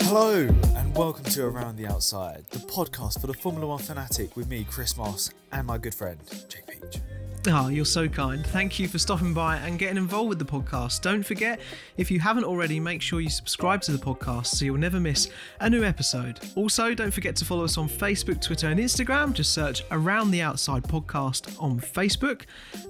Hello, and welcome to Around the Outside, the podcast for the Formula One fanatic with me, Chris Moss, and my good friend, Jake Peach. Oh, you're so kind. Thank you for stopping by and getting involved with the podcast. Don't forget, if you haven't already, make sure you subscribe to the podcast so you'll never miss a new episode. Also, don't forget to follow us on Facebook, Twitter, and Instagram. Just search Around the Outside Podcast on Facebook,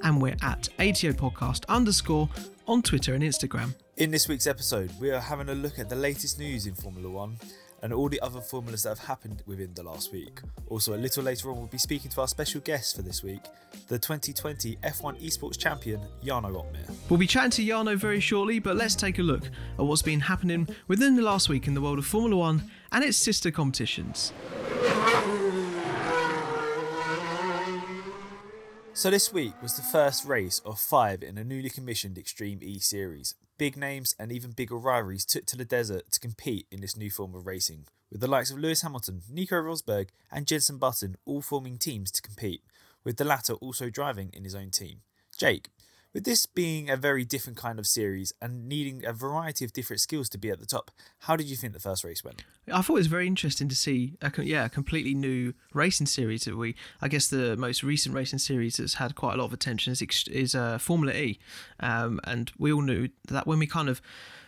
and we're at ATO Podcast underscore on Twitter and Instagram. In this week's episode, we are having a look at the latest news in Formula One and all the other formulas that have happened within the last week. Also, a little later on, we'll be speaking to our special guest for this week, the 2020 F1 Esports champion, Jarno Opmeer. We'll be chatting to Jarno very shortly, but let's take a look at what's been happening within the last week in the world of Formula One and its sister competitions. So this week was the first race of five in a newly commissioned Extreme E series. Big names and even bigger rivalries took to the desert to compete in this new form of racing, with the likes of Lewis Hamilton, Nico Rosberg, and Jenson Button all forming teams to compete, with the latter also driving in his own team. Jake, with this being a very different kind of series and needing a variety of different skills to be at the top, how did you think the first race went? I thought it was very interesting to see, a, yeah, a completely new racing series that we. I guess the most recent racing series that's had quite a lot of attention is is uh, Formula E, um, and we all knew that when we kind of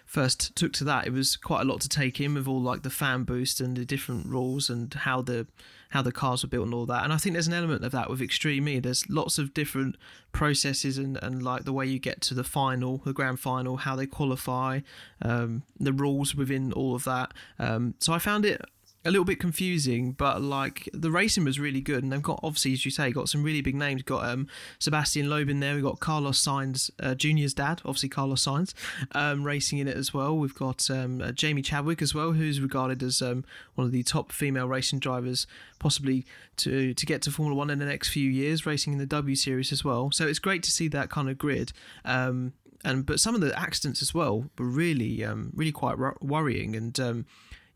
first took to that, it was quite a lot to take in with all like the fan boost and the different rules and how the how the cars were built and all that. And I think there's an element of that with Extreme E. There's lots of different processes and, and like the way you get to the final, the grand final, how they qualify, um, the rules within all of that. Um, so I found it a little bit confusing, but like the racing was really good, and they've got obviously, as you say, got some really big names. Got um, Sébastien Loeb in there. We've got Carlos Sainz uh, Junior's dad, obviously Carlos Sainz, um, racing in it as well. We've got um, uh, Jamie Chadwick as well, who's regarded as um, one of the top female racing drivers, possibly to to get to Formula One in the next few years, racing in the W Series as well. So it's great to see that kind of grid. Um, and but some of the accidents as well were really um, really quite worrying and um,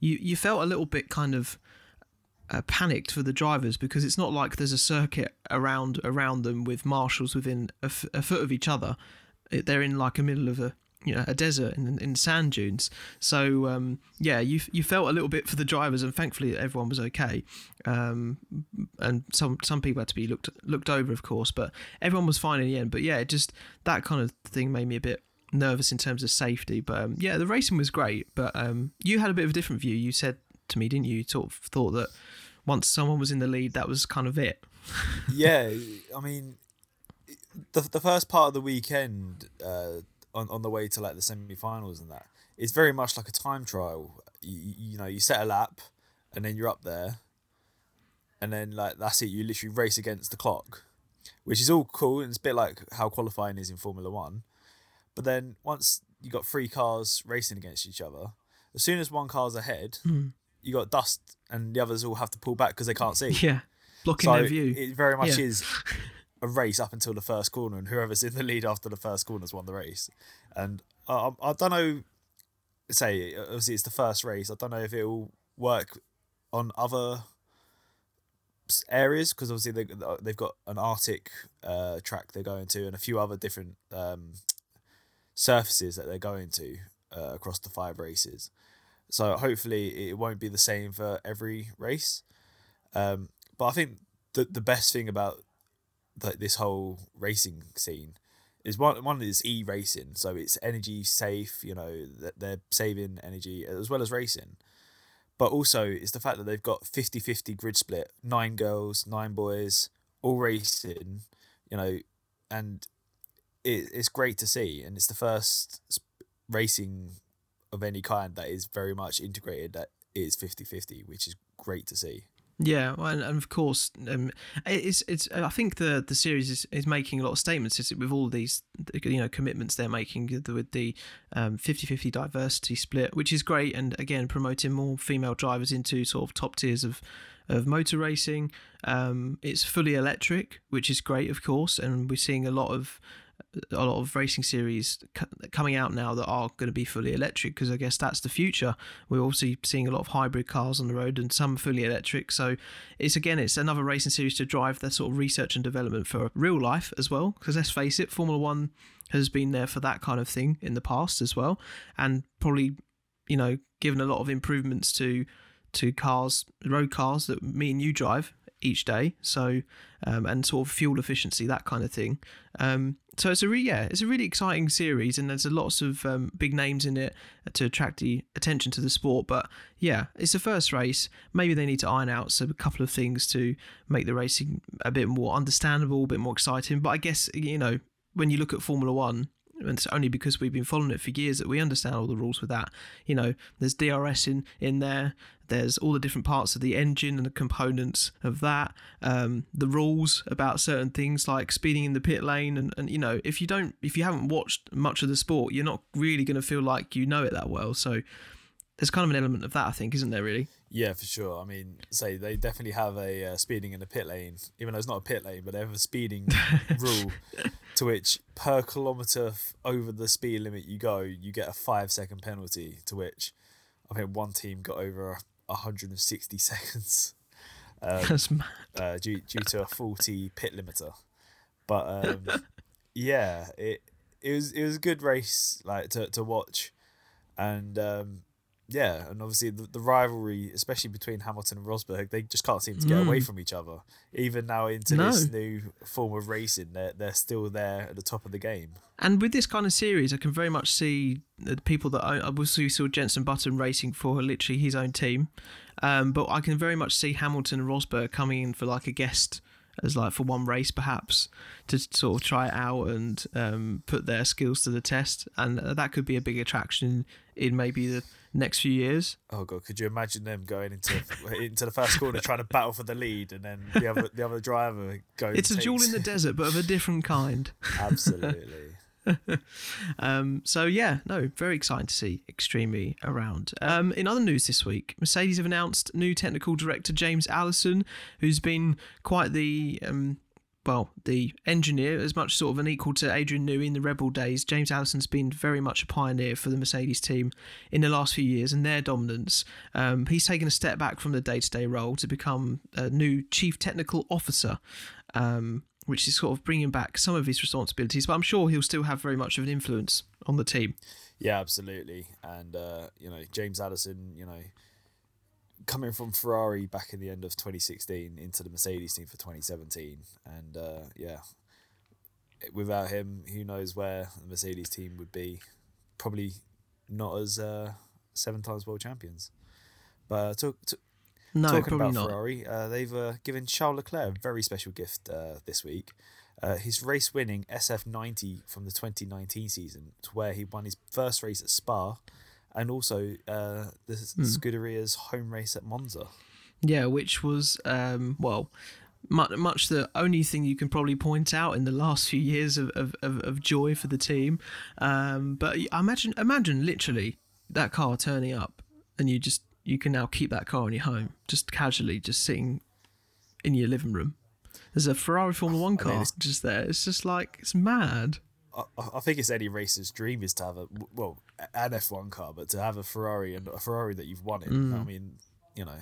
you you felt a little bit kind of uh, panicked for the drivers because it's not like there's a circuit around around them with marshals within a, f- a foot of each other. They're in like a middle of a you know a desert in in sand dunes. So um, yeah, you you felt a little bit for the drivers, and thankfully everyone was okay. Um, and some some people had to be looked looked over, of course, but everyone was fine in the end. But yeah, just that kind of thing made me a bit nervous in terms of safety. But um, yeah, the racing was great. But um, you had a bit of a different view. You said to me, didn't you? You sort of thought that once someone was in the lead, that was kind of it. yeah, I mean, the the first part of the weekend uh, on on the way to like the semi-finals and that, it's very much like a time trial. You, you know, you set a lap, and then you're up there, and then like that's it. You literally race against the clock, which is all cool and it's a bit like how qualifying is in Formula One. But then once you got three cars racing against each other, as soon as one car's ahead, mm. you got dust, and the others all have to pull back because they can't see. Yeah, blocking so their view. It very much Yeah. is a race up until the first corner, and whoever's in the lead after the first corner has won the race. And I, I, I don't know. Say obviously it's the first race. I don't know if it will work on other areas because obviously they they've got an Arctic uh, track they're going to and a few other different um, surfaces that they're going to uh, across the five races. So hopefully it won't be the same for every race. Um, but I think the the best thing about like this whole racing scene is one one is e racing, so it's energy safe. You know that they're saving energy as well as racing. But also, it's the fact that they've got 50-50 grid split, nine girls, nine boys, all racing, you know, and it, it's great to see. And it's the first racing of any kind that is very much integrated that is 50-50, which is great to see. Yeah, well, and, of course, um, it's it's. I think the the series is, is making a lot of statements is it, with all these you know commitments they're making with the um, 50-50 diversity split, which is great, and again promoting more female drivers into sort of top tiers of of motor racing. Um, it's fully electric, which is great, of course, and we're seeing a lot of a lot of racing series coming out now that are going to be fully electric because I guess that's the future. We're also seeing a lot of hybrid cars on the road and some fully electric. So it's again, it's another racing series to drive that sort of research and development for real life as well. Because let's face it, Formula One has been there for that kind of thing in the past as well, and probably you know given a lot of improvements to to cars, road cars that me and you drive each day. So, um, and sort of fuel efficiency, that kind of thing. Um, so it's a re- yeah, it's a really exciting series, and there's a lots of um, big names in it to attract the attention to the sport. But yeah, it's the first race. Maybe they need to iron out a couple of things to make the racing a bit more understandable, a bit more exciting. But I guess you know when you look at Formula One, and it's only because we've been following it for years that we understand all the rules with that. You know, there's DRS in in there. There's all the different parts of the engine and the components of that. Um, the rules about certain things like speeding in the pit lane, and, and you know, if you don't, if you haven't watched much of the sport, you're not really going to feel like you know it that well. So there's kind of an element of that, I think, isn't there? Really. Yeah, for sure. I mean, say they definitely have a uh, speeding in the pit lane, even though it's not a pit lane, but they have a speeding rule to which per kilometer f- over the speed limit you go, you get a five second penalty. To which I think one team got over 160 seconds um, That's mad. uh, due due to a faulty pit limiter. But um, yeah, it it was it was a good race like to to watch, and um, yeah, and obviously the, the rivalry, especially between Hamilton and Rosberg, they just can't seem to get away Mm. from each other. Even now into No. this new form of racing, they're they're still there at the top of the game. And with this kind of series, I can very much see the people that. I also saw Jenson Button racing for literally his own team, um, but I can very much see Hamilton and Rosberg coming in for like a guest, as like for one race perhaps, to sort of try it out and um, put their skills to the test, and that could be a big attraction in maybe the next few years. Oh god, could you imagine them going into into the first corner trying to battle for the lead, and then the other the other driver goes. It's a takes- in the desert, but of a different kind. Absolutely. Um, so yeah, no, very exciting to see Extremely around. Um, in other news this week, Mercedes have announced new technical director James Allison, who's been quite the um, well, the engineer, as much sort of an equal to Adrian Newey in the Red Bull days. James Allison's been very much a pioneer for the Mercedes team in the last few years and their dominance. Um, he's taken a step back from the day-to-day role to become a new chief technical officer. Um, which is sort of bringing back some of his responsibilities, but I'm sure he'll still have very much of an influence on the team. Yeah, absolutely. And uh, you know, James Allison, you know, coming from Ferrari back in the end of 2016 into the Mercedes team for 2017, and uh, yeah, without him, who knows where the Mercedes team would be? Probably not as uh, seven times world champions. But uh, talk, t- No, talking probably about not. Ferrari, uh, they've uh, given Charles Leclerc a very special gift uh, this week. Uh, his race winning SF90 from the 2019 season, to where he won his first race at Spa and also uh, the Hmm. Scuderia's home race at Monza. Yeah, which was um, well, much, much the only thing you can probably point out in the last few years of, of, of, of joy for the team. Um, but I imagine imagine literally that car turning up and you just you can now keep that car in your home, just casually, just sitting in your living room. There's a Ferrari Formula One I mean, car just there. It's just like it's mad. I, I think it's any racer's dream is to have a well an F1 car, but to have a Ferrari and a Ferrari that you've won in. Mm. I mean, you know,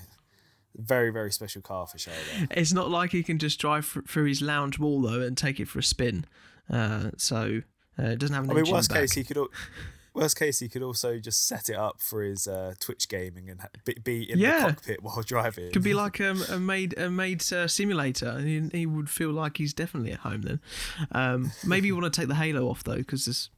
very very special car for sure. It's not like he can just drive through his lounge wall though and take it for a spin. Uh, so uh, it doesn't have an I mean, worst back. case he could. Worst case, he could also just set it up for his uh, Twitch gaming and be, be in Yeah. the cockpit while driving. Could be like um, a made a maid uh, simulator, and he, he would feel like he's definitely at home then. Um, maybe you want to take the halo off though, because this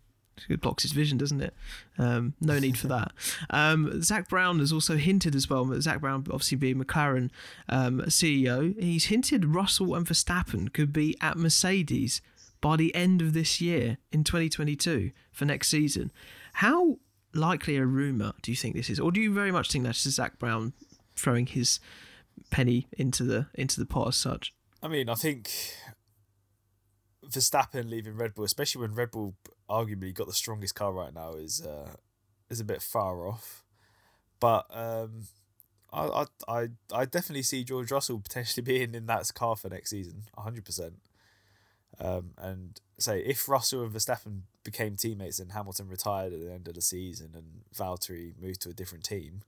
it blocks his vision, doesn't it? Um, no need for that. Um, Zak Brown has also hinted as well. Zak Brown, obviously being McLaren um, CEO, he's hinted Russell and Verstappen could be at Mercedes by the end of this year in 2022 for next season. How likely a rumor do you think this is, or do you very much think that's Zak Brown throwing his penny into the into the pot as such? I mean, I think Verstappen leaving Red Bull, especially when Red Bull arguably got the strongest car right now, is uh, is a bit far off. But um, I, I I I definitely see George Russell potentially being in that car for next season, hundred percent. Um, and say if Russell and Verstappen became teammates and Hamilton retired at the end of the season and Valtteri moved to a different team,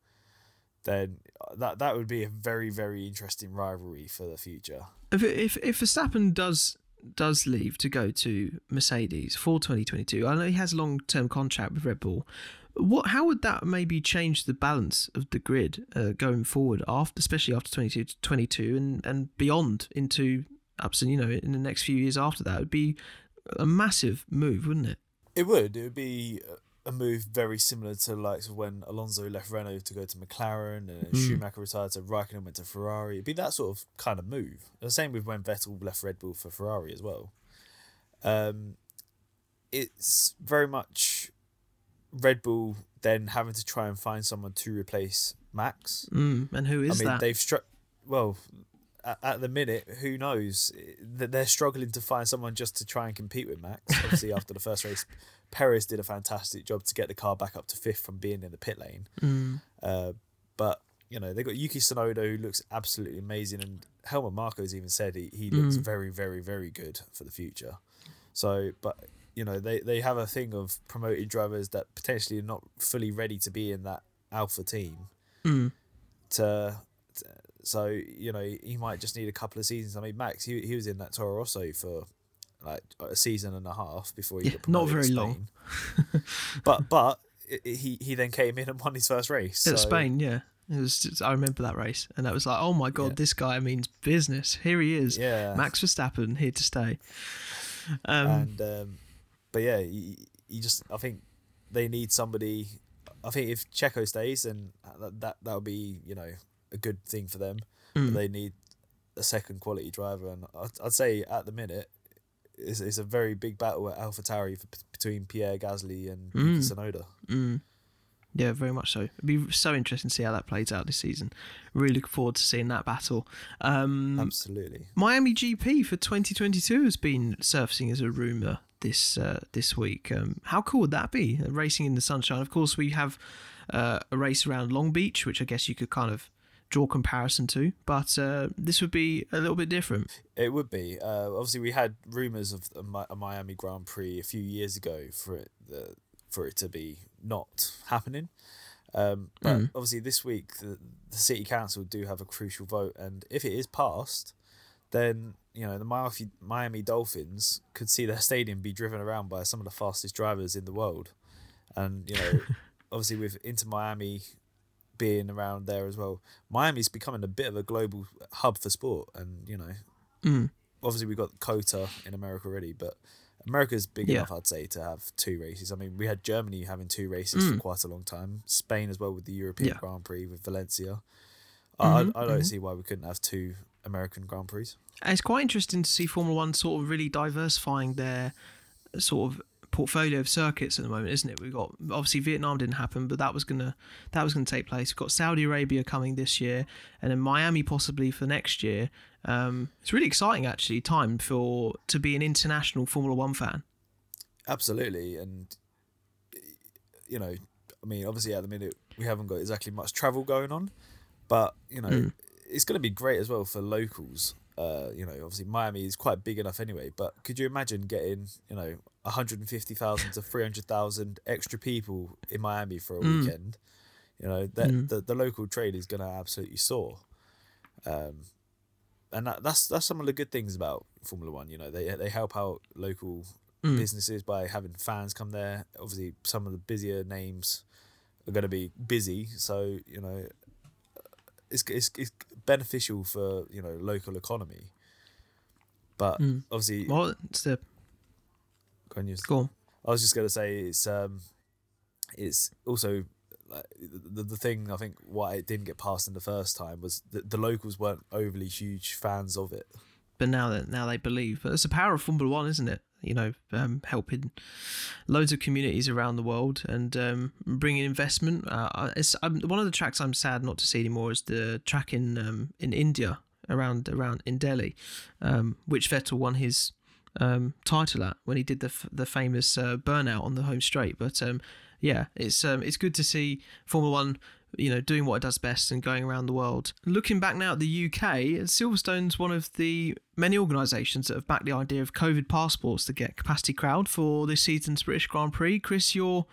then that that would be a very very interesting rivalry for the future. If if if Verstappen does does leave to go to Mercedes for 2022, I know he has a long term contract with Red Bull. What how would that maybe change the balance of the grid uh, going forward after, especially after 22, 22 and and beyond into and you know in the next few years after that? It would be a massive move, wouldn't it? It would. It would be a move very similar to like when Alonso left Renault to go to McLaren and mm. Schumacher retired to Raikkonen and went to Ferrari. It'd be that sort of kind of move. The same with when Vettel left Red Bull for Ferrari as well. Um, it's very much Red Bull then having to try and find someone to replace Max. Mm, and who is I mean, that? They've struck. Well, at, the minute, who knows that they're struggling to find someone just to try and compete with Max. Obviously, after the first race, Perez did a fantastic job to get the car back up to fifth from being in the pit lane. Mm. Uh, but you know they got Yuki Tsunoda who looks absolutely amazing, and Helmut Marko's even said he, he looks mm. very very very good for the future. So, but you know they they have a thing of promoting drivers that potentially are not fully ready to be in that alpha team. Mm. To, to so you know he might just need a couple of seasons. I mean Max he he was in that Toro Rosso for like a season and a half before he yeah, got not very long. but but he he then came in and won his first race at so. Spain. Yeah, it was. Just, I remember that race, and that was like, oh my god, yeah. this guy means business. Here he is. Yeah, Max Verstappen here to stay. Um, and um, but yeah, you, you just I think they need somebody. I think if Checo stays, then that that that would be you know a good thing for them. Mm. they need a second quality driver, and I'd, I'd say at the minute it's, it's a very big battle at AlphaTauri between Pierre Gasly and mm. Tsunoda. Mm. Yeah, very much so. It'd be so interesting to see how that plays out this season. Really looking forward to seeing that battle. Um, Absolutely. Miami GP for 2022 has been surfacing as a rumor this uh, this week. Um, how cool would that be? Racing in the sunshine. Of course, we have uh, a race around Long Beach, which I guess you could kind of draw comparison to, but uh, this would be a little bit different. It would be. Uh, obviously, we had rumors of a, Miami Grand Prix a few years ago for it the, for it to be not happening. Um, but mm. obviously, this week the, the city council do have a crucial vote, and if it is passed, then you know the Miami Miami Dolphins could see their stadium be driven around by some of the fastest drivers in the world, and you know. obviously, with Inter Miami being around there as well. Miami's becoming a bit of a global hub for sport, and you know, mm. obviously we've got COTA in America already, but America's big yeah. enough, I'd say, to have two races. I mean, we had Germany having two races mm. for quite a long time. Spain as well with the European yeah. Grand Prix with Valencia. Mm-hmm, I, I, don't mm-hmm. see why we couldn't have two American Grand Prix. it's quite interesting to see Formula One sort of really diversifying their sort of portfolio of circuits at the moment, isn't it? We've got obviously Vietnam didn't happen, but that was gonna that was gonna take place. We've got Saudi Arabia coming this year, and then Miami possibly for next year. Um, it's really exciting actually. Time for to be an international Formula One fan. Absolutely, and you know, I mean, obviously at the minute we haven't got exactly much travel going on, but you know, mm. it's going to be great as well for locals. Uh, you know, obviously Miami is quite big enough anyway, but could you imagine getting, you know, 150,000 to 300,000 extra people in Miami for a mm. weekend? You know, that mm. the, the local trade is going to absolutely soar. Um, and that, that's that's some of the good things about Formula One. You know, they they help out local mm. businesses by having fans come there. Obviously, some of the busier names are going to be busy, so you know, it's, it's, it's beneficial for you know local economy. But mm. obviously, well, it's the go on. I was just going to say it's um, it's also like, the the thing I think why it didn't get passed in the first time was that the locals weren't overly huge fans of it. But now that now they believe, but it's the power of Formula One, isn't it? You know, um, helping loads of communities around the world and um, bringing investment. Uh, it's one of the tracks I'm sad not to see anymore is the track in um, in India around around in Delhi, um, which Vettel won his um, title at when he did the f- the famous uh, burnout on the home straight. But um, yeah, it's um, it's good to see Formula One you know, doing what it does best and going around the world. Looking back now at the UK, Silverstone's one of the many organisations that have backed the idea of COVID passports to get capacity crowd for this season's British Grand Prix. Chris, you're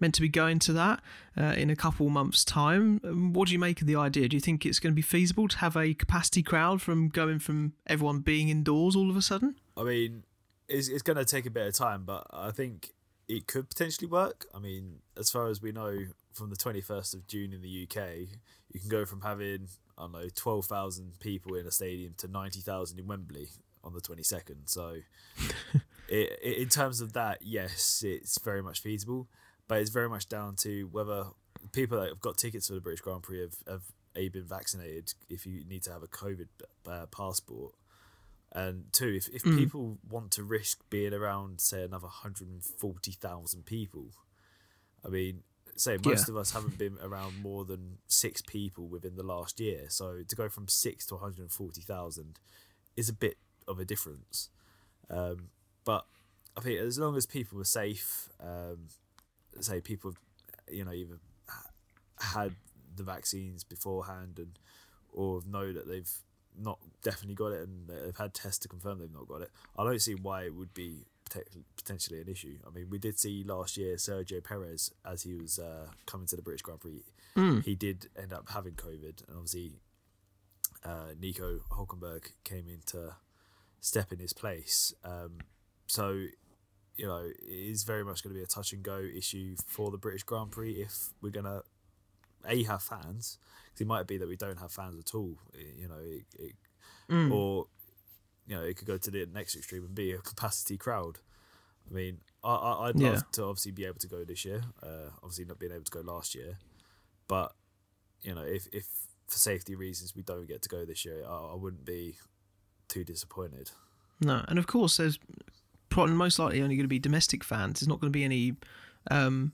meant to be going to that uh, in a couple months' time. Um, what do you make of the idea? Do you think it's going to be feasible to have a capacity crowd from going from everyone being indoors all of a sudden? I mean, it's, it's going to take a bit of time, but I think it could potentially work. I mean, as far as we know, from the 21st of June in the UK, you can go from having, I don't know, 12,000 people in a stadium to 90,000 in Wembley on the 22nd. So, it, it, in terms of that, yes, it's very much feasible, but it's very much down to whether people that have got tickets for the British Grand Prix have, have A, been vaccinated if you need to have a COVID uh, passport and two, if, if mm. people want to risk being around, say, another 140,000 people, I mean, say most yeah. of us haven't been around more than six people within the last year. So to go from six to 140,000 is a bit of a difference. Um, but I think as long as people are safe, um, say people, you know, either had the vaccines beforehand and or know that they've not definitely got it and they've had tests to confirm they've not got it, I don't see why it would be potentially an issue. I mean, we did see last year Sergio Perez as he was uh, coming to the British Grand Prix. Mm. He did end up having COVID, and obviously uh, Nico Hulkenberg came in to step in his place. Um, so, you know, it is very much going to be a touch and go issue for the British Grand Prix if we're going to a have fans it might be that we don't have fans at all. You know, it, it, mm. or you know, it could go to the next extreme and be a capacity crowd. I mean, I, would love yeah. to obviously be able to go this year. Uh, obviously, not being able to go last year, but you know, if if for safety reasons we don't get to go this year, I, I wouldn't be too disappointed. No, and of course, there's probably most likely only going to be domestic fans. There's not going to be any um,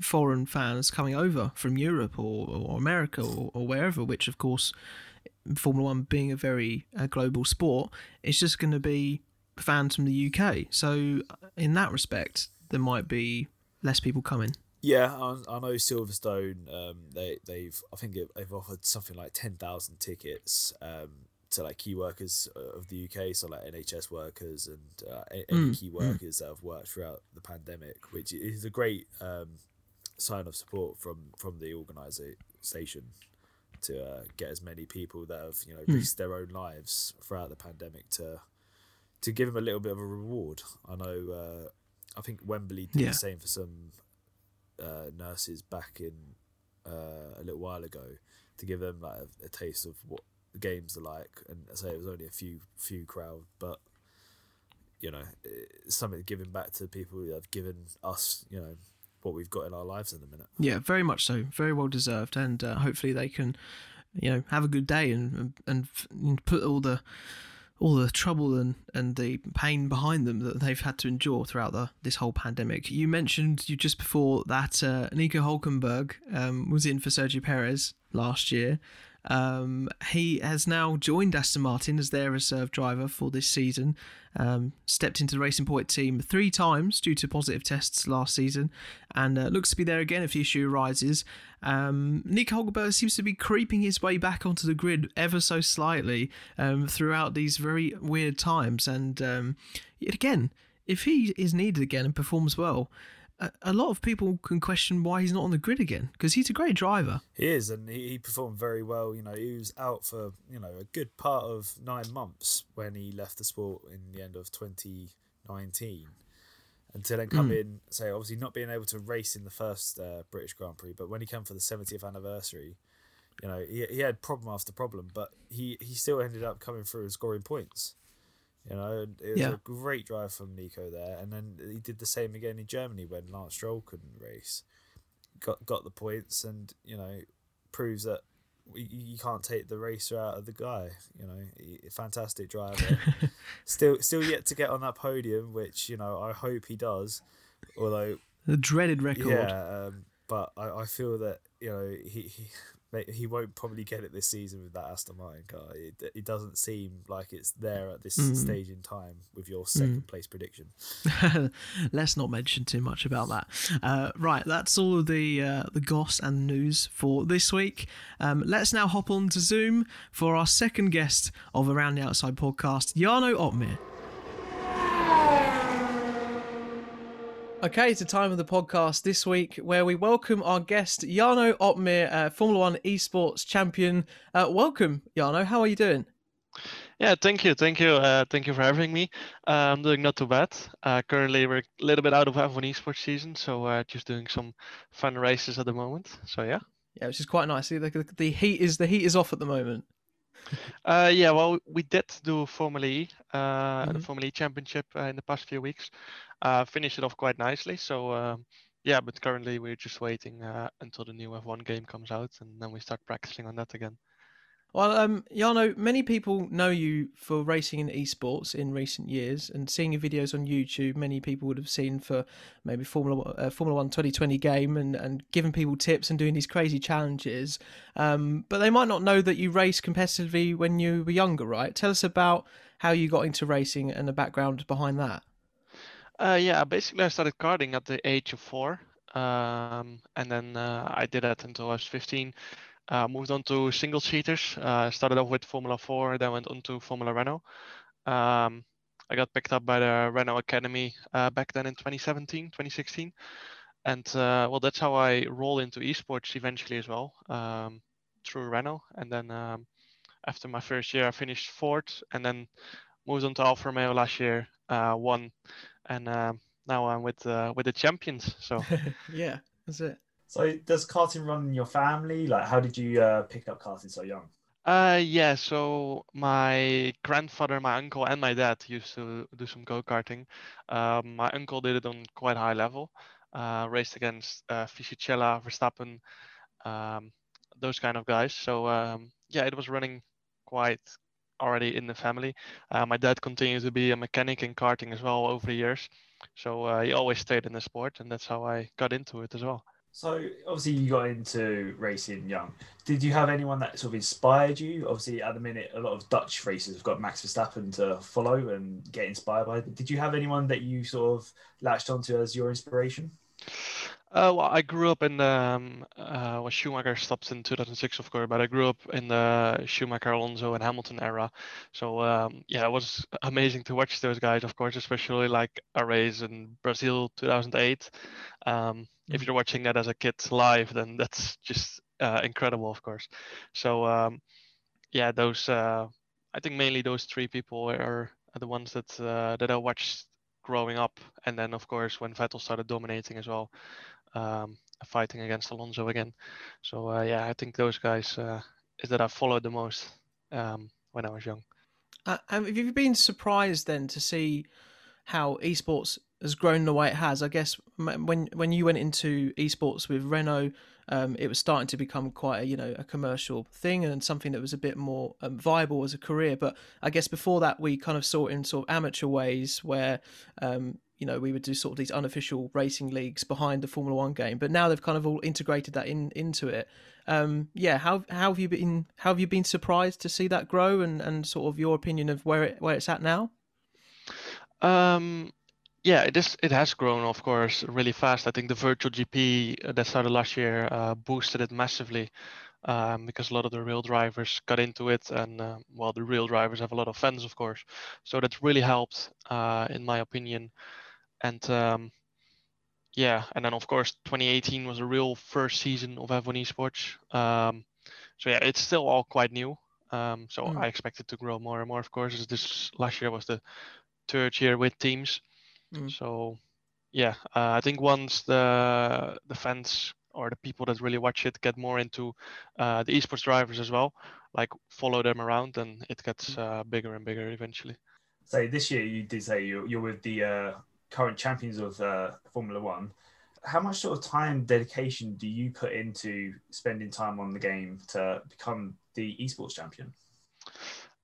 foreign fans coming over from Europe or, or America or, or, wherever, which of course, Formula One being a very uh, global sport, it's just going to be fans from the UK. So, in that respect, there might be less people coming. Yeah, I, I know Silverstone. Um, they they've I think they've offered something like ten thousand tickets um, to like key workers uh, of the UK, so like NHS workers and uh, any mm. key mm. workers mm. that have worked throughout the pandemic, which is a great um, sign of support from from the organisation to uh, get as many people that have you know mm. risked their own lives throughout the pandemic to to give them a little bit of a reward. I know. Uh, I think Wembley did yeah. the same for some uh, nurses back in uh, a little while ago to give them like a, a taste of what the games are like, and I say it was only a few few crowd, but you know, something giving back to people that have given us, you know, what we've got in our lives in a minute. Yeah, very much so, very well deserved, and uh, hopefully they can, you know, have a good day and and, and put all the all the trouble and, and the pain behind them that they've had to endure throughout the, this whole pandemic. You mentioned you just before that uh, Nico Hulkenberg um, was in for Sergio Perez last year, um, he has now joined Aston Martin as their reserve driver for this season. Um, stepped into the Racing Point team three times due to positive tests last season, and uh, looks to be there again if the issue arises. Um, Nico Hulkenberg seems to be creeping his way back onto the grid ever so slightly um, throughout these very weird times, and um, again, if he is needed again and performs well, a, lot of people can question why he's not on the grid again because he's a great driver. He is, and he, he performed very well. You know, he was out for you know a good part of nine months when he left the sport in the end of 2019. And to then come mm. in, say obviously not being able to race in the first uh, British Grand Prix, but when he came for the 70th anniversary, you know he, he had problem after problem, but he he still ended up coming through and scoring points. You know, it was yeah. a great drive from Nico there, and then he did the same again in Germany when Lance Stroll couldn't race. Got got the points, and you know, proves that you can't take the racer out of the guy. You know, he, fantastic driver. still, still yet to get on that podium, which you know I hope he does. Although the dreaded record. Yeah, um, but I, I feel that you know he, he he won't probably get it this season with that Aston Martin car. It, it doesn't seem like it's there at this Mm. stage in time with your second place prediction. Let's not mention too much about that. Uh, right, that's all of the uh, the goss and news for this week. Um, let's now hop on to Zoom for our second guest of Around the Outside podcast, Jarno Opmeer. Okay, it's the time of the podcast this week where we welcome our guest, Jarno Opmeer, uh, Formula One esports champion. Uh, welcome, Jarno. How are you doing? Yeah, thank you, thank you, uh, thank you for having me. Uh, I'm doing not too bad. Uh, currently, we're a little bit out of F1 esports season, so uh, just doing some fun races at the moment. So yeah. Yeah, which is quite nice. See, the, the, the heat is the heat is off at the moment. Uh, yeah, well, we did do Formula E, uh, the Mhm. Formula E Championship uh, in the past few weeks. Uh, finished it off quite nicely. So um, yeah, but currently we're just waiting uh, until the new F1 game comes out, and then we start practicing on that again. Well, um, Jarno, many people know you for racing in esports in recent years, and seeing your videos on YouTube, many people would have seen for maybe Formula uh, Formula One 2020 game and and giving people tips and doing these crazy challenges. Um, but they might not know that you race competitively when you were younger, right? Tell us about how you got into racing and the background behind that. Uh, yeah, basically I started karting at the age of four, um, and then uh, I did that until I was 15. Uh, moved on to single seaters. Uh, started off with Formula 4, then went on to Formula Renault. Um, I got picked up by the Renault Academy uh, back then in 2017, 2016, and uh, well, that's how I roll into esports eventually as well um, through Renault. And then um, after my first year, I finished fourth, and then moved on to Alfa Romeo last year, won, and um, now I'm with uh, with the champions. So yeah, that's it. So does karting run in your family? Like, how did you uh, pick up karting so young? uh yeah, so my grandfather, my uncle, and my dad used to do some go karting. Um, my uncle did it on quite high level, uh, raced against uh, Fisichella, Verstappen, um, those kind of guys. So um, yeah, it was running quite already in the family. Uh, my dad continued to be a mechanic in karting as well over the years. So uh, he always stayed in the sport, and that's how I got into it as well. So obviously you got into racing young. Did you have anyone that sort of inspired you? Obviously at the minute a lot of Dutch racers have got Max Verstappen to follow and get inspired by. Did you have anyone that you sort of latched onto as your inspiration? Uh, well, I grew up in the um, uh, well, Schumacher stopped in 2006, of course, but I grew up in the Schumacher, Alonso, and Hamilton era. So um, yeah, it was amazing to watch those guys, of course, especially like a race in Brazil 2008. Um, If Mhm. you're watching that as a kid live, then that's just uh, incredible, of course. So um, yeah, those uh, I think mainly those three people are, are the ones that uh, that I watched growing up, and then of course when Vettel started dominating as well um, fighting against Alonso again. So uh, yeah, I think those guys uh, is that I followed the most um, when I was young. Uh, have you been surprised then to see how esports has grown the way it has? I guess when when you went into esports with Renault, um, it was starting to become quite a you know a commercial thing and something that was a bit more um, viable as a career. But I guess before that, we kind of saw it in sort of amateur ways where. Um, you know, we would do sort of these unofficial racing leagues behind the Formula One game, but now they've kind of all integrated that in into it. Um, yeah, how how have you been? How have you been surprised to see that grow, and, and sort of your opinion of where it where it's at now? Um, yeah, it is. It has grown, of course, really fast. I think the virtual GP that started last year uh, boosted it massively um, because a lot of the real drivers got into it, and uh, well, the real drivers have a lot of fans, of course. So that's really helped, uh, in my opinion. And um, yeah, and then of course, 2018 was a real first season of F1 Esports. Um, so yeah, it's still all quite new. Um, so Mm. I expect it to grow more and more, of course. as This last year was the third year with teams. Mm. So yeah, uh, I think once the the fans or the people that really watch it get more into uh, the esports drivers as well, like follow them around, then it gets uh, bigger and bigger eventually. So this year you did say you're, you're with the uh, current champions of uh, Formula One. How much sort of time dedication do you put into spending time on the game to become the esports champion?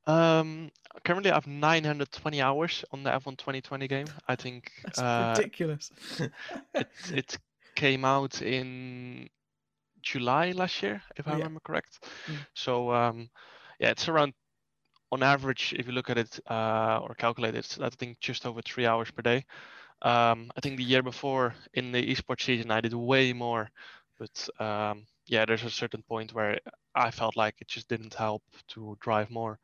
Um, currently, I have 920 hours on the F1 2020 game. I think That's uh, ridiculous. it it came out in July last year, if I Yeah. remember correct. Mm. So um, yeah, it's around on average, if you look at it uh, or calculate it, I think just over three hours per day. Um, I think the year before in the esports season, I did way more, but um, yeah, there's a certain point where I felt like it just didn't help to drive more.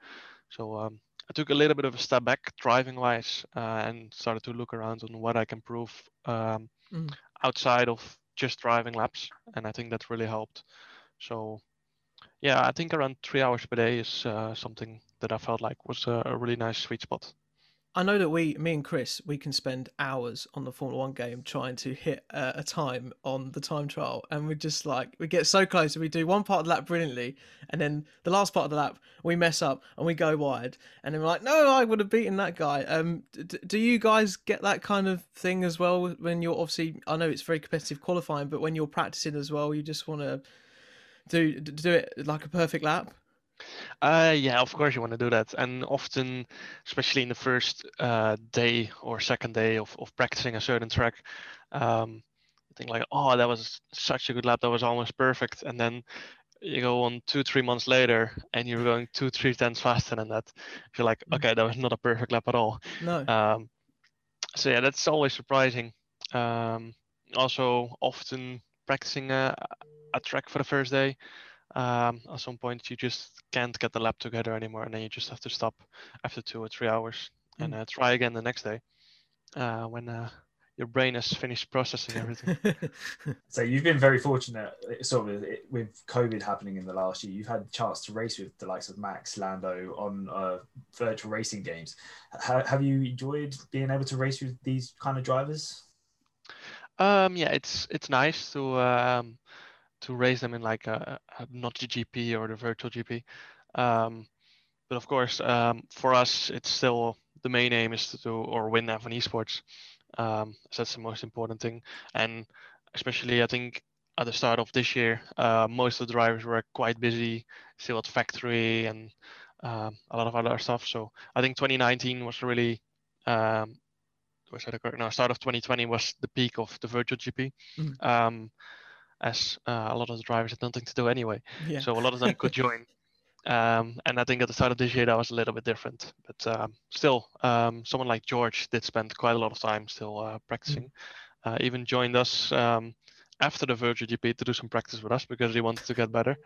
So um, I took a little bit of a step back driving wise uh, and started to look around on what I can prove um, Mm. outside of just driving laps, and I think that really helped. So yeah, I think around three hours per day is uh, something that I felt like was a, a really nice sweet spot. I know that we, me and Chris, we can spend hours on the Formula One game trying to hit uh, a time on the time trial, and we just like we get so close, we do one part of the lap brilliantly, and then the last part of the lap we mess up and we go wide, and then we're like, no, I would have beaten that guy. Um, d- do you guys get that kind of thing as well when you're obviously? I know it's very competitive qualifying, but when you're practicing as well, you just want to do do it like a perfect lap. Uh, yeah, of course you want to do that, and often, especially in the first uh, day or second day of, of practicing a certain track, um, you think like, oh, that was such a good lap, that was almost perfect, and then you go on two, three months later, and you're going two, three tenths faster than that. You're like, Mm. okay, that was not a perfect lap at all. No. Um, so yeah, that's always surprising. Um, also, often practicing a, a track for the first day. Um, at some point, you just can't get the lap together anymore, and then you just have to stop after two or three hours and uh, try again the next day uh, when uh, your brain has finished processing everything. So you've been very fortunate, sort of with COVID happening in the last year. You've had the chance to race with the likes of Max Lando on uh, virtual racing games. Ha- have you enjoyed being able to race with these kind of drivers? Um, yeah, it's it's nice to um, to raise them in like a, a not the GP or the virtual GP. Um, but of course, um, for us, it's still the main aim is to do or win F1 esports. Um, so that's the most important thing. And especially, I think at the start of this year, uh, most of the drivers were quite busy, still at factory and um, a lot of other stuff. So I think 2019 was really um, was that correct? No, start of 2020 was the peak of the virtual GP, Mm. um, as uh, a lot of the drivers had nothing to do anyway. yeah. So a lot of them could join. Um, and I think at the start of this year that was a little bit different, but um, still, um, someone like George did spend quite a lot of time still uh, practicing. Uh, even joined us um, after the virtual GP to do some practice with us because he wanted to get better.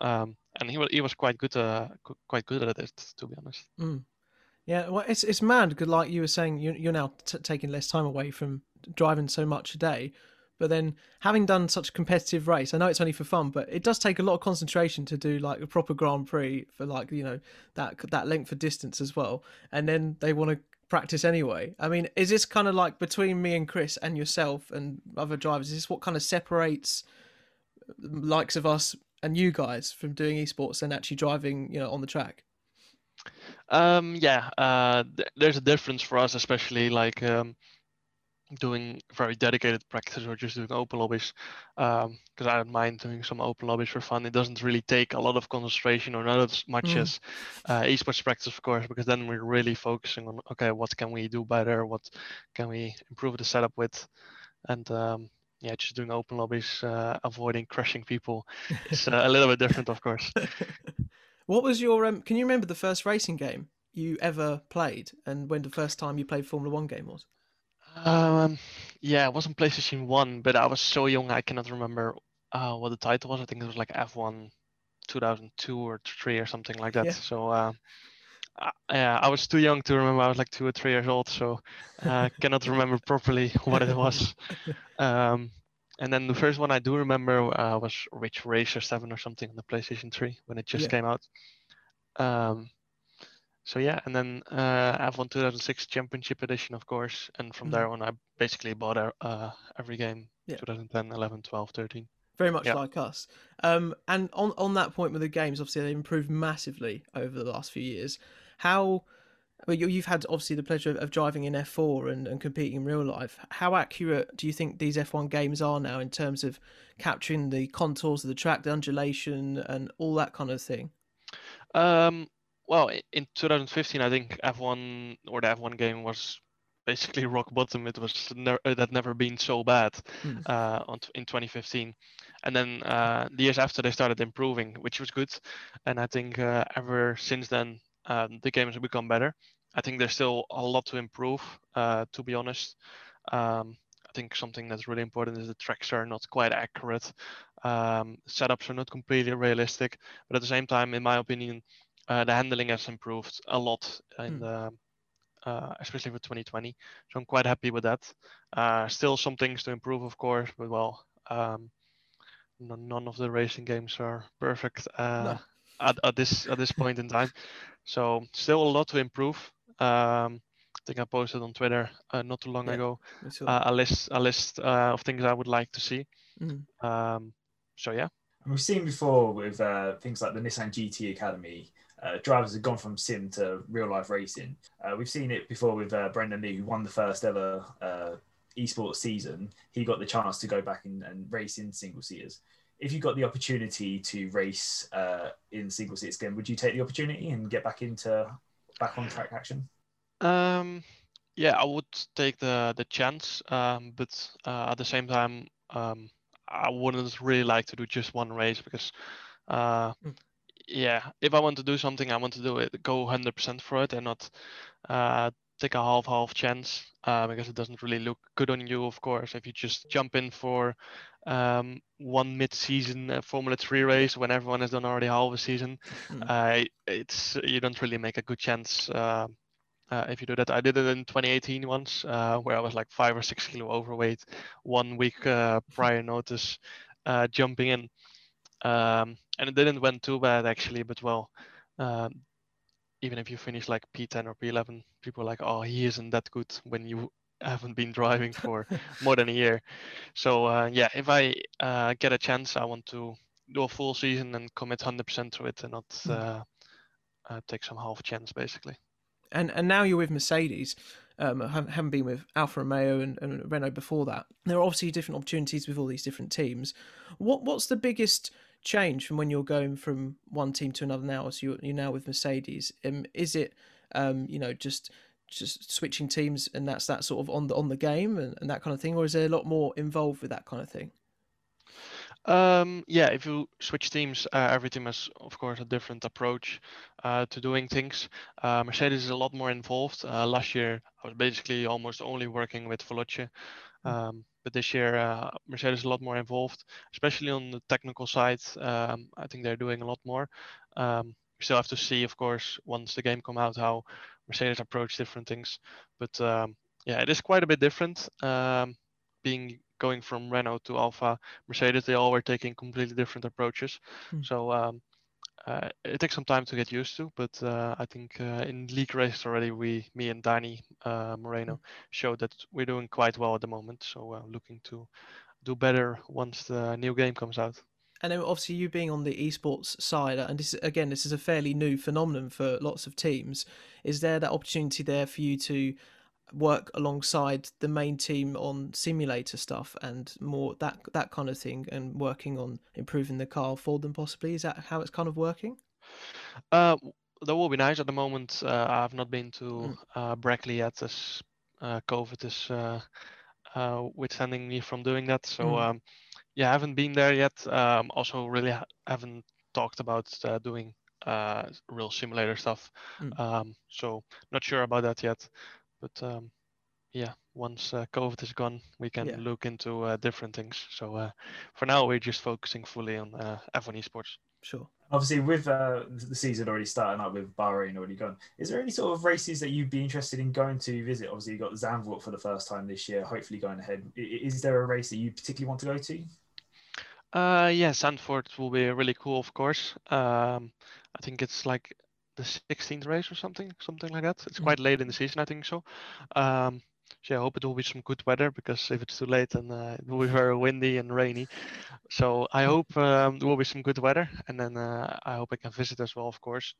Um, and he was he was quite good uh, qu- quite good at it to be honest. Yeah, well, it's it's mad because, like you were saying, you, you're now t- taking less time away from driving so much a day. But then, having done such a competitive race, I know it's only for fun, but it does take a lot of concentration to do like a proper Grand Prix for like you know that that length of distance as well. And then they want to practice anyway. I mean, is this kind of like between me and Chris and yourself and other drivers? Is this what kind of separates the likes of us and you guys from doing esports and actually driving, you know, on the track? Um, yeah, uh, th- there's a difference for us, especially like um, doing very dedicated practice or just doing open lobbies. Because I don't mind doing some open lobbies for fun. It doesn't really take a lot of concentration or not as much Mm. as uh, esports practice, of course, because then we're really focusing on okay, what can we do better? What can we improve the setup with? And um, yeah, just doing open lobbies, uh, avoiding crushing people is uh, a little bit different, of course. what was your um? Can you remember the first racing game you ever played, and when the first time you played Formula One game was? Um, yeah, it wasn't PlayStation One, but I was so young I cannot remember uh, what the title was. I think it was like F1 2002 or three or something like that. Yeah. So uh, uh, yeah, I was too young to remember. I was like two or three years old, so uh, cannot remember properly what it was. Um, and then the first one I do remember uh, was Ridge Racer 7 or something on the PlayStation 3 when it just Yeah. came out. Um, so yeah, and then uh, F1 2006 Championship Edition, of course. And from Mhm. there on, I basically bought uh, uh, every game Yeah. 2010, 11, 12, 13. Very much Yeah. like us. Um, and on on that point with the games, obviously they've improved massively over the last few years. How well, you, you've had obviously the pleasure of, of driving in F4 and, and competing in real life. How accurate do you think these F1 games are now in terms of capturing the contours of the track, the undulation, and all that kind of thing? Um, well, in 2015, I think F1 or the F1 game was basically rock bottom. It was ne- it had never been so bad Mm. uh, on, in 2015, and then uh, the years after they started improving, which was good. And I think uh, ever since then um, the games have become better. I think there's still a lot to improve, uh, to be honest. Um, I think something that's really important is the tracks are not quite accurate. Um, setups are not completely realistic, but at the same time, in my opinion, uh, the handling has improved a lot in Mm. the, uh, especially for 2020. So I'm quite happy with that. Uh, still some things to improve, of course, but well, um, no, none of the racing games are perfect uh, at, at this at this point in time. So still a lot to improve. Um, I think I posted on Twitter uh, not too long Yeah. ago uh, a list a list uh, of things I would like to see. Mm. Um, so yeah, And we've seen before with uh, things like the Nissan GT Academy, uh, drivers have gone from sim to real life racing. Uh, we've seen it before with uh, Brendon Leigh, who won the first ever uh, esports season. He got the chance to go back and, and race in single seaters. If you got the opportunity to race uh, in single seaters again, would you take the opportunity and get back into back on track action? um, yeah, I would take the the chance, um, but uh, at the same time, um, I wouldn't really like to do just one race because, uh, Mm. Yeah, if I want to do something, I want to do it, go 100% for it, and not uh, take a half half chance uh, because it doesn't really look good on you, of course, if you just jump in for um, one mid-season uh, Formula 3 race when everyone has done already half a season. Mm. Uh, it's you don't really make a good chance uh, uh, if you do that. I did it in 2018 once, uh, where I was like five or six kilo overweight, one week uh, prior notice, uh, jumping in, um, and it didn't went too bad actually. But well, um, even if you finish like P10 or P11, people are like, oh, he isn't that good when you haven't been driving for more than a year. So uh, yeah, if I uh, get a chance, I want to do a full season and commit 100% to it and not Mm. uh, uh, take some half chance basically. and and now you're with Mercedes. Um, haven't haven't been with Alfa Romeo and, and Renault before that. There are obviously different opportunities with all these different teams. What what's the biggest change from when you're going from one team to another now? So you're, you're now with Mercedes. Um, is it um, you know just just switching teams and that's that sort of on the on the game and, and that kind of thing, or is there a lot more involved with that kind of thing? Um, yeah, if you switch teams, uh, every team has, of course, a different approach uh, to doing things. Uh, Mercedes is a lot more involved. Uh, last year, I was basically almost only working with Veloce. Um, but this year, uh, Mercedes is a lot more involved, especially on the technical side. Um, I think they're doing a lot more. Um, we still have to see, of course, once the game come out, how Mercedes approach different things. But um, yeah, it is quite a bit different. Um, being going from Renault to Alfa, Mercedes, they all were taking completely different approaches. Hmm. So um, uh, it takes some time to get used to, but uh, I think uh, in league races already, we, me and Dani uh, Moreno, showed that we're doing quite well at the moment. So uh, looking to do better once the new game comes out. And then obviously you being on the esports side, and this again, this is a fairly new phenomenon for lots of teams. Is there that opportunity there for you to work alongside the main team on simulator stuff and more that that kind of thing, and working on improving the car for them? Possibly is that how it's kind of working? Uh, that will be nice. At the moment, uh, I have not been to Mm. uh, Brackley yet, as uh, COVID is uh, uh, withstanding me from doing that. So Mm. um, yeah, I haven't been there yet. Um, also, really ha- haven't talked about uh, doing uh, real simulator stuff. Mm. Um, so not sure about that yet. But um, yeah, once uh, COVID is gone, we can Yeah. look into uh, different things. So uh, for now, we're just focusing fully on uh, F1 esports. Sure. Obviously, with uh, the season already starting up with Bahrain already gone, is there any sort of races that you'd be interested in going to visit? Obviously, you got Zandvoort for the first time this year, hopefully going ahead. I- i- Is there a race that you particularly want to go to? Uh, yeah, Zandvoort will be really cool, of course. Um, I think it's like the 16th race or something, something like that. It's Mm. quite late in the season, I think so. Um, so yeah, I hope it will be some good weather because if it's too late, then uh, it will be very windy and rainy. So I hope um, there will be some good weather, and then uh, I hope I can visit as well, of course.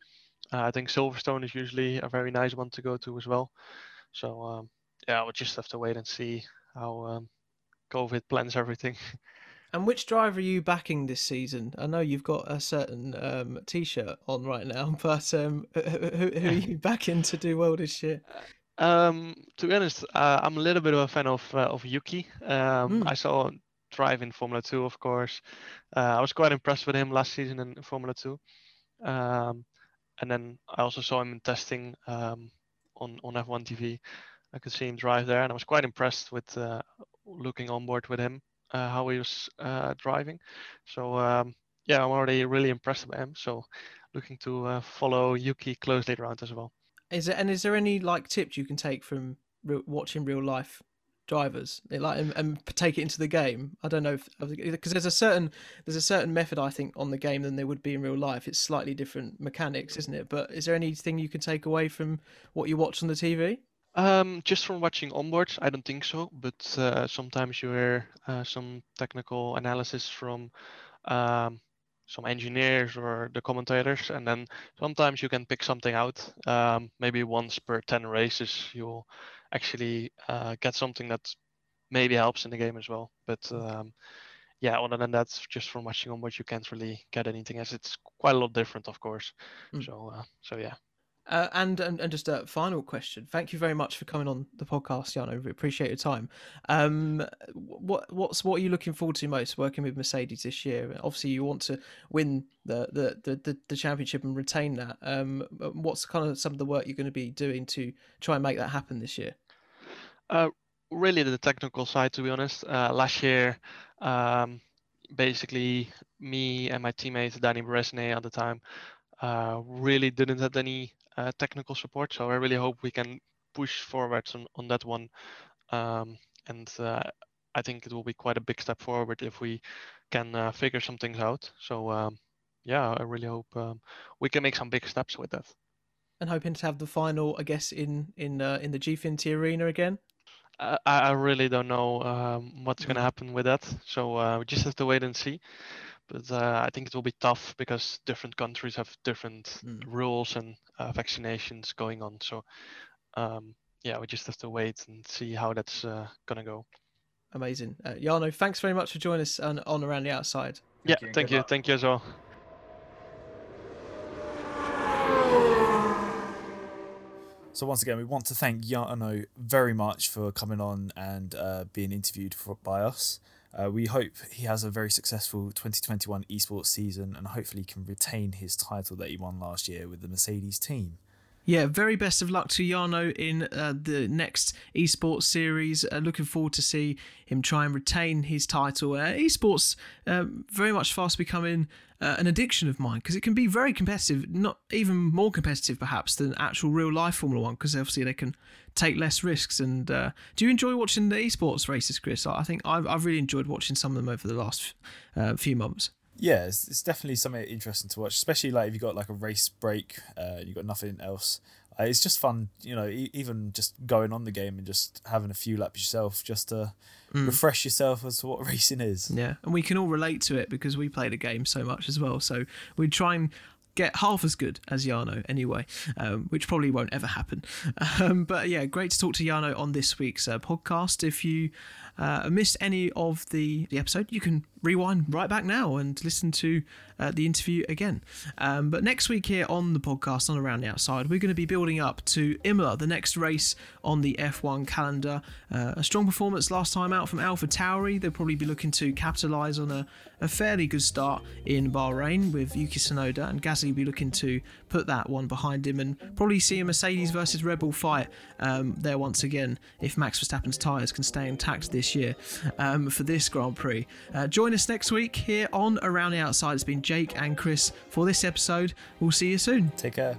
Uh, I think Silverstone is usually a very nice one to go to as well. So um, yeah, would just have to wait and see how um, COVID plans everything. And which driver are you backing this season? I know you've got a certain um, T-shirt on right now, but um, who, who are you backing to do well this year? Um, to be honest, uh, I'm a little bit of a fan of uh, of Yuki. Um, Mm. I saw him drive in Formula Two, of course. Uh, I was quite impressed with him last season in Formula Two. Um, and then I also saw him in testing um, on on F1 TV. I could see him drive there, and I was quite impressed with uh, looking on board with him, how he was uh, driving. So um, yeah, I'm already really impressed by him. So looking to uh, follow Yuki closely around as well. Is there and is there any like tips you can take from re- watching real life drivers like and, and take it into the game? I don't know because there's a certain there's a certain method I think on the game than there would be in real life. It's slightly different mechanics, isn't it? But is there anything you can take away from what you watch on the TV? Um, just from watching onboards, I don't think so. But uh, sometimes you hear uh, some technical analysis from um, some engineers or the commentators, and then sometimes you can pick something out. Um, maybe once per 10 races, you'll actually uh, get something that maybe helps in the game as well. But um, yeah, other than that, just from watching onboards, you can't really get anything as it's quite a lot different, of course. Mm. So, uh, so yeah. Uh, and, and and just a final question. Thank you very much for coming on the podcast, Jarno. We appreciate your time. Um, what what's what are you looking forward to most working with Mercedes this year? Obviously, you want to win the the the, the, championship and retain that. Um, what's kind of some of the work you're going to be doing to try and make that happen this year? Uh, really the technical side, to be honest. Uh, last year, um, basically me and my teammate Danny Bereznay at the time uh, really didn't have any uh, technical support. So I really hope we can push forwards on, on that one. Um, and uh, I think it will be quite a big step forward if we can uh, figure some things out. So um, yeah, I really hope um, we can make some big steps with that. And hoping to have the final, I guess, in in uh, in the Gfinity arena again. I, I really don't know um, what's going to Mm. happen with that. So uh, we just have to wait and see. But uh, I think it will be tough because different countries have different Mm. rules and uh, vaccinations going on. So um, yeah, we just have to wait and see how that's uh, going to go. Amazing, uh, Jarno. Thanks very much for joining us on, on around the outside. yeah, you thank you. luck. Thank you as well. So once again, we want to thank Jarno very much for coming on and uh, being interviewed for, by us. Uh, we hope he has a very successful 2021 esports season and hopefully can retain his title that he won last year with the Mercedes team. Yeah, very best of luck to Jarno in uh, the next esports series. Uh, looking forward to see him try and retain his title. Uh, esports um, very much fast becoming uh, an addiction of mine because it can be very competitive, not even more competitive perhaps than actual real life Formula One because obviously they can take less risks. And uh, do you enjoy watching the esports races, Chris? I think I've, I've really enjoyed watching some of them over the last uh, few months. Yeah, it's, it's definitely something interesting to watch, especially like if you've got like a race break, uh, you've got nothing else. Uh, it's just fun, you know, e- even just going on the game and just having a few laps yourself just to refresh yourself as to what racing is. Yeah, and we can all relate to it because we play the game so much as well. So we try and get half as good as Jarno anyway, um, which probably won't ever happen. Um, but yeah, great to talk to Jarno on this week's uh, podcast. If you uh, missed any of the, the episode, you can rewind right back now and listen to uh, the interview again. Um, but next week here on the podcast on Around the Outside, we're going to be building up to Imola, the next race on the F1 calendar. Uh, a strong performance last time out from Alpha Tauri. They'll probably be looking to capitalise on a, a fairly good start in Bahrain with Yuki Tsunoda, and Gasly will be looking to put that one behind him and probably see a Mercedes versus Red Bull fight um, there once again if Max Verstappen's tyres can stay intact this year um, for this Grand Prix. Uh, Join us next week here on Around the Outside. It's been Jake and Chris for this episode. We'll see you soon. Take care.